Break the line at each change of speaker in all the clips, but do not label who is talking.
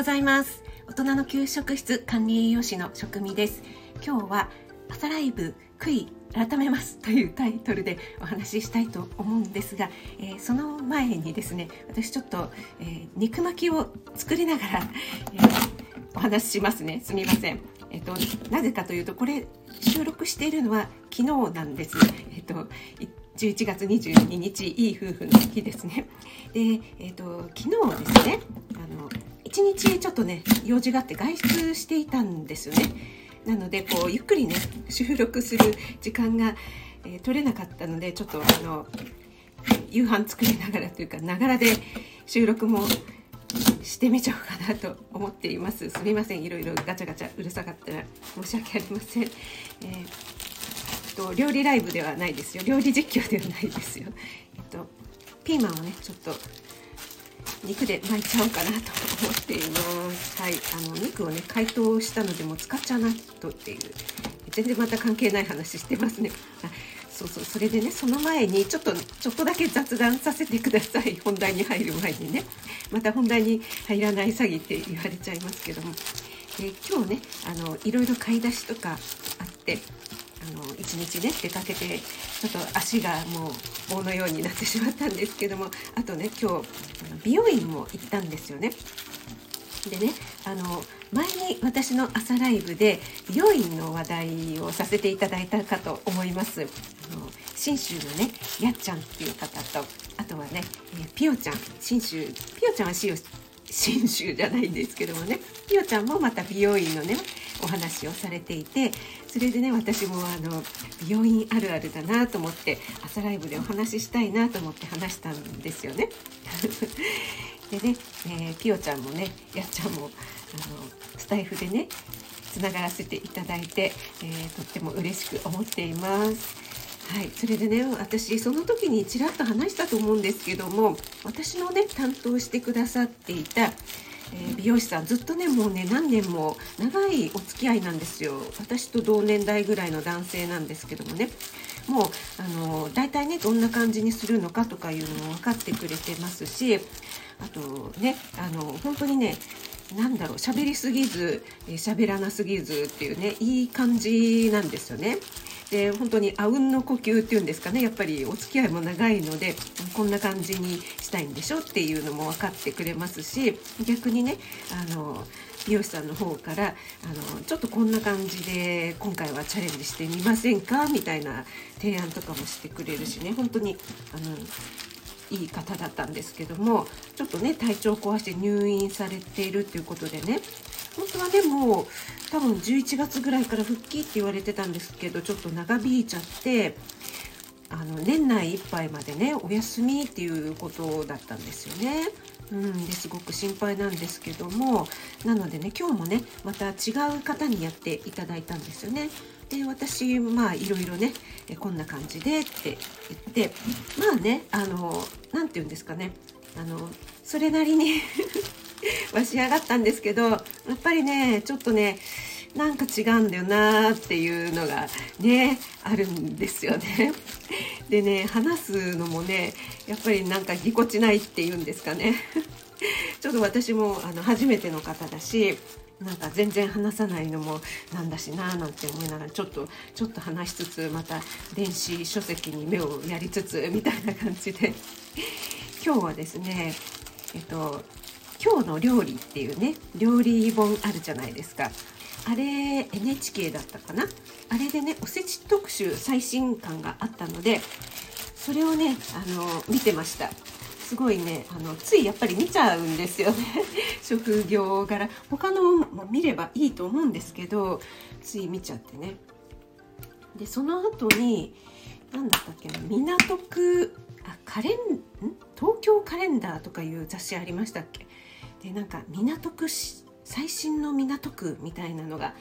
ございます。大人の給食室管理栄養士の職味です。今日は朝ライブ悔い改めます。というタイトルでお話ししたいと思うんですが、えー、その前にですね私ちょっと、えー、肉巻きを作りながら、えー、お話ししますね。すみません。えっと、なぜかというとこれ収録しているのは昨日なんです。えっと11月22日いい夫婦の日ですね。で、えっと昨日ですね1日ちょっとね用事があって外出していたんですよね。なのでこうゆっくりね収録する時間が、えー、取れなかったのでちょっとあの夕飯作りながらというかながらで収録もしてみちゃおうかなと思っています。すみません。いろいろガチャガチャうるさかったら申し訳ありません、えー、と料理ライブではないですよ。料理実況ではないですよ。えっとピーマンをねちょっと肉で巻いちゃおうかなと思っています。はいあの肉をね解凍したのでも使っちゃうなとっていう。全然また関係ない話してますね。そうそうそれでねその前にちょっとちょっとだけ雑談させてください。本題に入る前にね。また本題に入らない詐欺って言われちゃいますけども、え今日ねあのいろいろ買い出しとかあってあの一日ね出かけてちょっと足がもう棒のようになってしまったんですけどもあとね今日美容院も行ったんですよね。でねあの前に私の朝ライブで美容院の話題をさせていただいたかと思いますあの信州のねやっちゃんっていう方とあとはね、えピヨちゃん信州ピヨちゃんは信州じゃないんですけどもねピヨちゃんもまた美容院のねお話をされていてそれでね私もあの美容院あるあるだなと思って朝ライブでお話ししたいなと思って話したんですよね。でね、えー、ピヨちゃんもねやっちゃんもあのスタイフでねつながらせていただいて、えー、とっても嬉しく思っています。はい、それでね私その時にちらっと話したと思うんですけども私のね担当してくださっていた、えー、美容師さんずっとねもうね何年も長いお付き合いなんですよ私と同年代ぐらいの男性なんですけどもねもうあの大体ねどんな感じにするのかとかいうのを分かってくれてますしあとねあの本当にねなんだろう喋りすぎず喋らなすぎずっていうねいい感じなんですよね。で本当にあうんの呼吸っていうんですかね。やっぱりお付き合いも長いのでこんな感じにしたいんでしょっていうのも分かってくれますし逆にねあの美容師さんの方からあのちょっとこんな感じで今回はチャレンジしてみませんか？みたいな提案とかもしてくれるしね。本当にあのいい方だったんですけどもちょっとね体調を壊して入院されているっていうことでね本当はでも多分11月ぐらいから復帰って言われてたんですけどちょっと長引いちゃってあの年内いっぱいまでねお休みっていうことだったんですよね。うん、ですごく心配なんですけどもなのでね今日もねまた違う方にやっていただいたんですよね。で私まあいろいろねこんな感じでって言ってまあねあの何て言うんですかねあのそれなりに は仕上がったんですけどやっぱりねちょっとねなんか違うんだよなっていうのがねあるんですよね。でね話すのもねやっぱりなんかぎこちないっていうんですかね。ちょっと私もあの初めての方だしなんか全然話さないのもなんだしなーなんて思いながらちょっとちょっと話しつつまた電子書籍に目をやりつつみたいな感じで今日はですねえっと今日の料理っていうね料理本あるじゃないですか。あれ NHK だったかな？あれでねおせち特集最新刊があったのでそれをねあの見てました。すごいねあのついやっぱり見ちゃうんですよね。職業柄。他のも見ればいいと思うんですけどつい見ちゃってね。でその後に何だったっけな？港区あカレン東京カレンダーとかいう雑誌ありましたっけ？でなんか港区最新の港区みたいなのが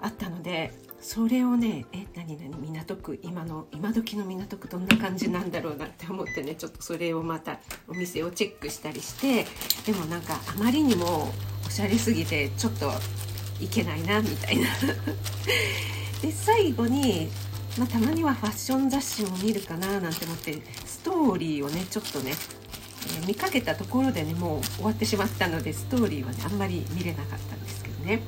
あったのでそれをねえ何何港区今の今時の港区どんな感じなんだろうなって思ってねちょっとそれをまたお店をチェックしたりしてでもなんかあまりにもおしゃれすぎてちょっといけないなみたいな。で最後に、まあ、たまにはファッション雑誌も見るかななんて思ってストーリーをねちょっとねえ、見かけたところでねもう終わってしまったのでストーリーはねあんまり見れなかったんですけどね。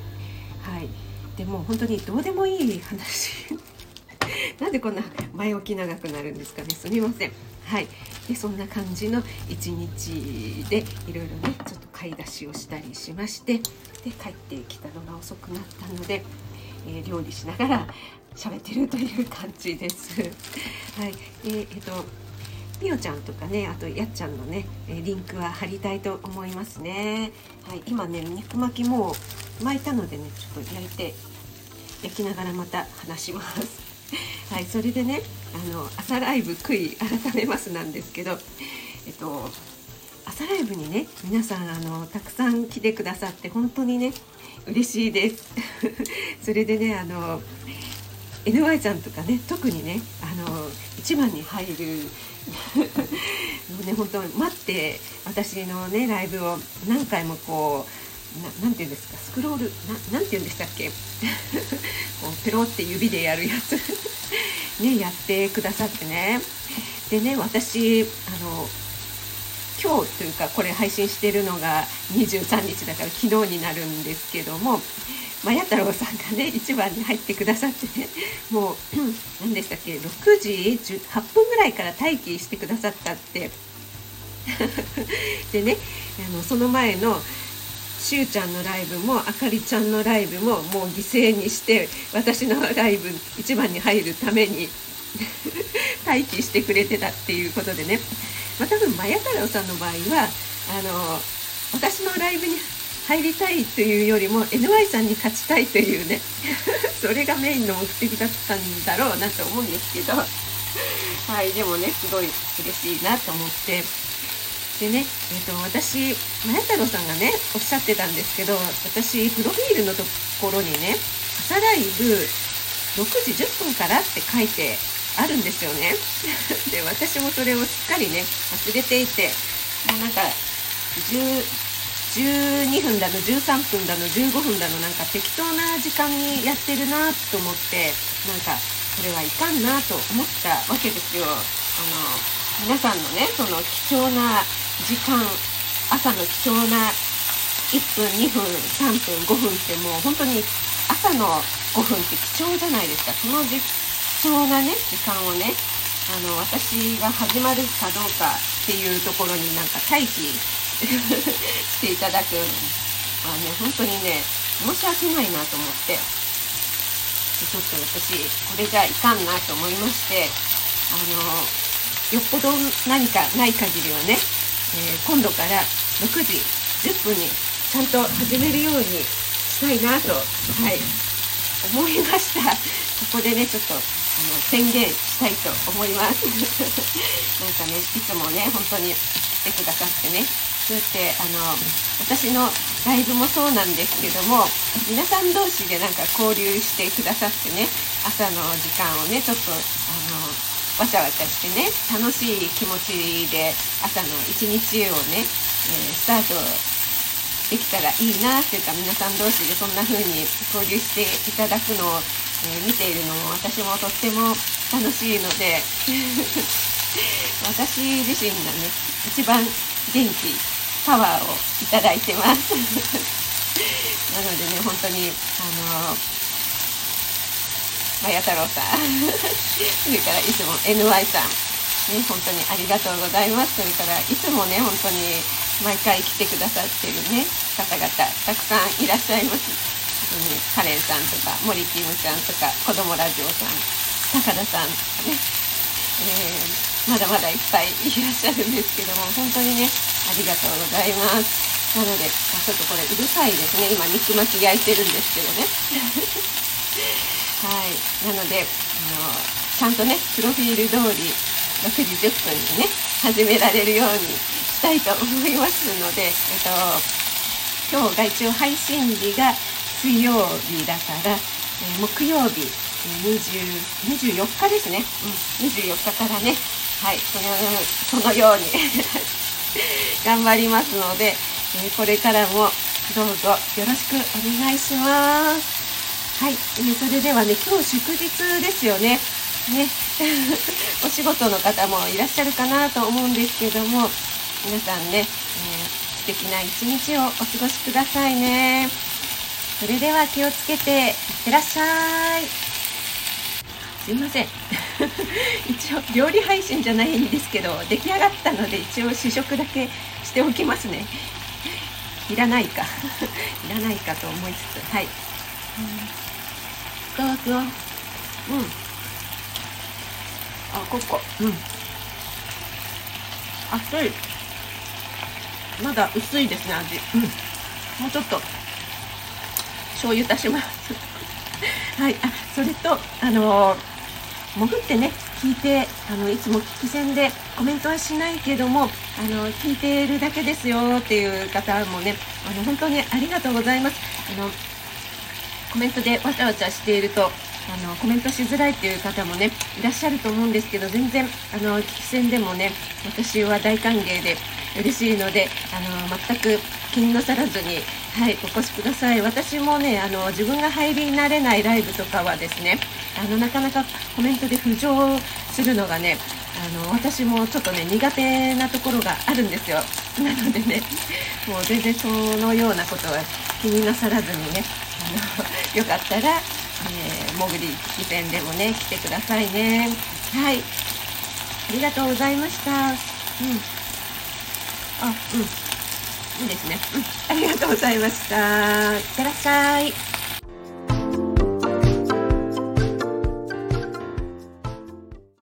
はい。でも本当にどうでもいい話。なんでこんな前置き長くなるんですかね。すみません。はい。でそんな感じの一日でいろいろねちょっと買い出しをしたりしましてで帰ってきたのが遅くなったので、えー、料理しながら喋ってるという感じです。はい、えー、えっとピオちゃんとかねあとやっちゃんのねリンクは貼りたいと思いますね。はい、今ね肉巻きもう巻いたのでねちょっと焼いて焼きながらまた話します。はい、それでねあの朝ライブ悔い改めますなんですけどえっと朝ライブにね皆さんあのたくさん来てくださって本当にね嬉しいです それでねあの NY ちゃんとかね特にねあの一番に入るもう ね本当待って私のねライブを何回もこう何て言うんですかスクロール何て言うんでしたっけ こうペロって指でやるやつ ねやってくださってね。でね私あの今日というかこれ配信してるのが23日だから昨日になるんですけどもまや太郎さんがね一番に入ってくださってねもう 何でしたっけ6時8分ぐらいから待機してくださったって。でねあのその前のしゅうちゃんのライブもあかりちゃんのライブももう犠牲にして私のライブ一番に入るために 待機してくれてたっていうことでね。まあ、多分マヤ太郎さんの場合はあの私のライブに入りたいというよりも NY さんに勝ちたいというね。それがメインの目的だったんだろうなと思うんですけど。はいでもねすごい嬉しいなと思って。でね、えーと、私マヤ太郎さんがねおっしゃってたんですけど私プロフィールのところにね朝ライブ6時10分からって書いてあるんですよね。で私もそれをすっかりね忘れていてもうなんか12分だの13分だの15分だのなんか適当な時間にやってるなと思ってなんかこれはいかんなと思ったわけですよ。あの皆さんのねその貴重な時間朝の貴重な1分2分3分5分ってもう本当に朝の5分って貴重じゃないですかその時重なね時間をねあの私が始まるかどうかっていうところになんか待機していただくのはね本当にね申し訳ないなと思ってちょっと私これじゃいかんなと思いましてあのよっぽど何かない限りはね、えー、今度から6時10分にちゃんと始めるようにしたいなと、はい、思いました。ここでね、ちょっとあの宣言したいと思います なんかねいつもね本当に来てくださってねそうやってあの私のライブもそうなんですけども皆さん同士でなんか交流してくださってね朝の時間をねちょっとあのわちゃわちゃしてね楽しい気持ちで朝の一日をね、えー、スタートできたらいいなっていうか皆さん同士でそんな風に交流していただくのをえー、見ているのも私もとっても楽しいので 私自身がね一番元気パワーをいただいてます。なのでね本当にあのまや太郎さんそれからいつも NY さんね本当にありがとうございますそれからいつもね本当に毎回来てくださってるね方々たくさんいらっしゃいます。にカレンさんとか森キムちゃんとか子供ラジオさん高田さんとかね、えー、まだまだいっぱいいらっしゃるんですけども本当にねありがとうございます。なのでちょっとこれうるさいですね。今肉巻き焼いてるんですけどね。はい。なのであのちゃんとねプロフィール通り6時10分にね始められるようにしたいと思いますので、えっと、今日が一応配信日が水曜日だから、えー、木曜日20 24日ですね、うん、24日からねはいそのそのように 頑張りますので、え、これからもどうぞよろしくお願いします。はい、えー、それではね今日祝日ですよね。ね。お仕事の方もいらっしゃるかなと思うんですけども皆さんね、えー、素敵な一日をお過ごしくださいね。それでは気をつけていってらっしゃい。すいません。一応料理配信じゃないんですけど出来上がったので一応試食だけしておきますね。いらないか。いらないかと思いつつ。はい。どうぞうん。あここ。うん。熱い。まだ薄いですね味。うん。もうちょっと醤油足します。はい。あそれとあのー潜ってね聞いてあのいつも聞き戦でコメントはしないけどもあの聞いているだけですよっていう方もねあの本当にありがとうございます。あのコメントでわちゃわちゃしているとあのコメントしづらいっていう方もねいらっしゃると思うんですけど全然あの聞き戦でもね私は大歓迎で嬉しいのであの全く気になさらずに、はい、お越しください。私もねあの自分が入り慣れないライブとかはですねあのなかなかコメントで浮上するのがねあの私もちょっとね苦手なところがあるんですよ。なのでね もう全然そのようなことは気になさらずにねあの よかったら、えー、潜り聞き戦でもね来てくださいね。はい。ありがとうございました。うん。あうん。いいですね。うん、ありがとうございました。いってらっしゃい。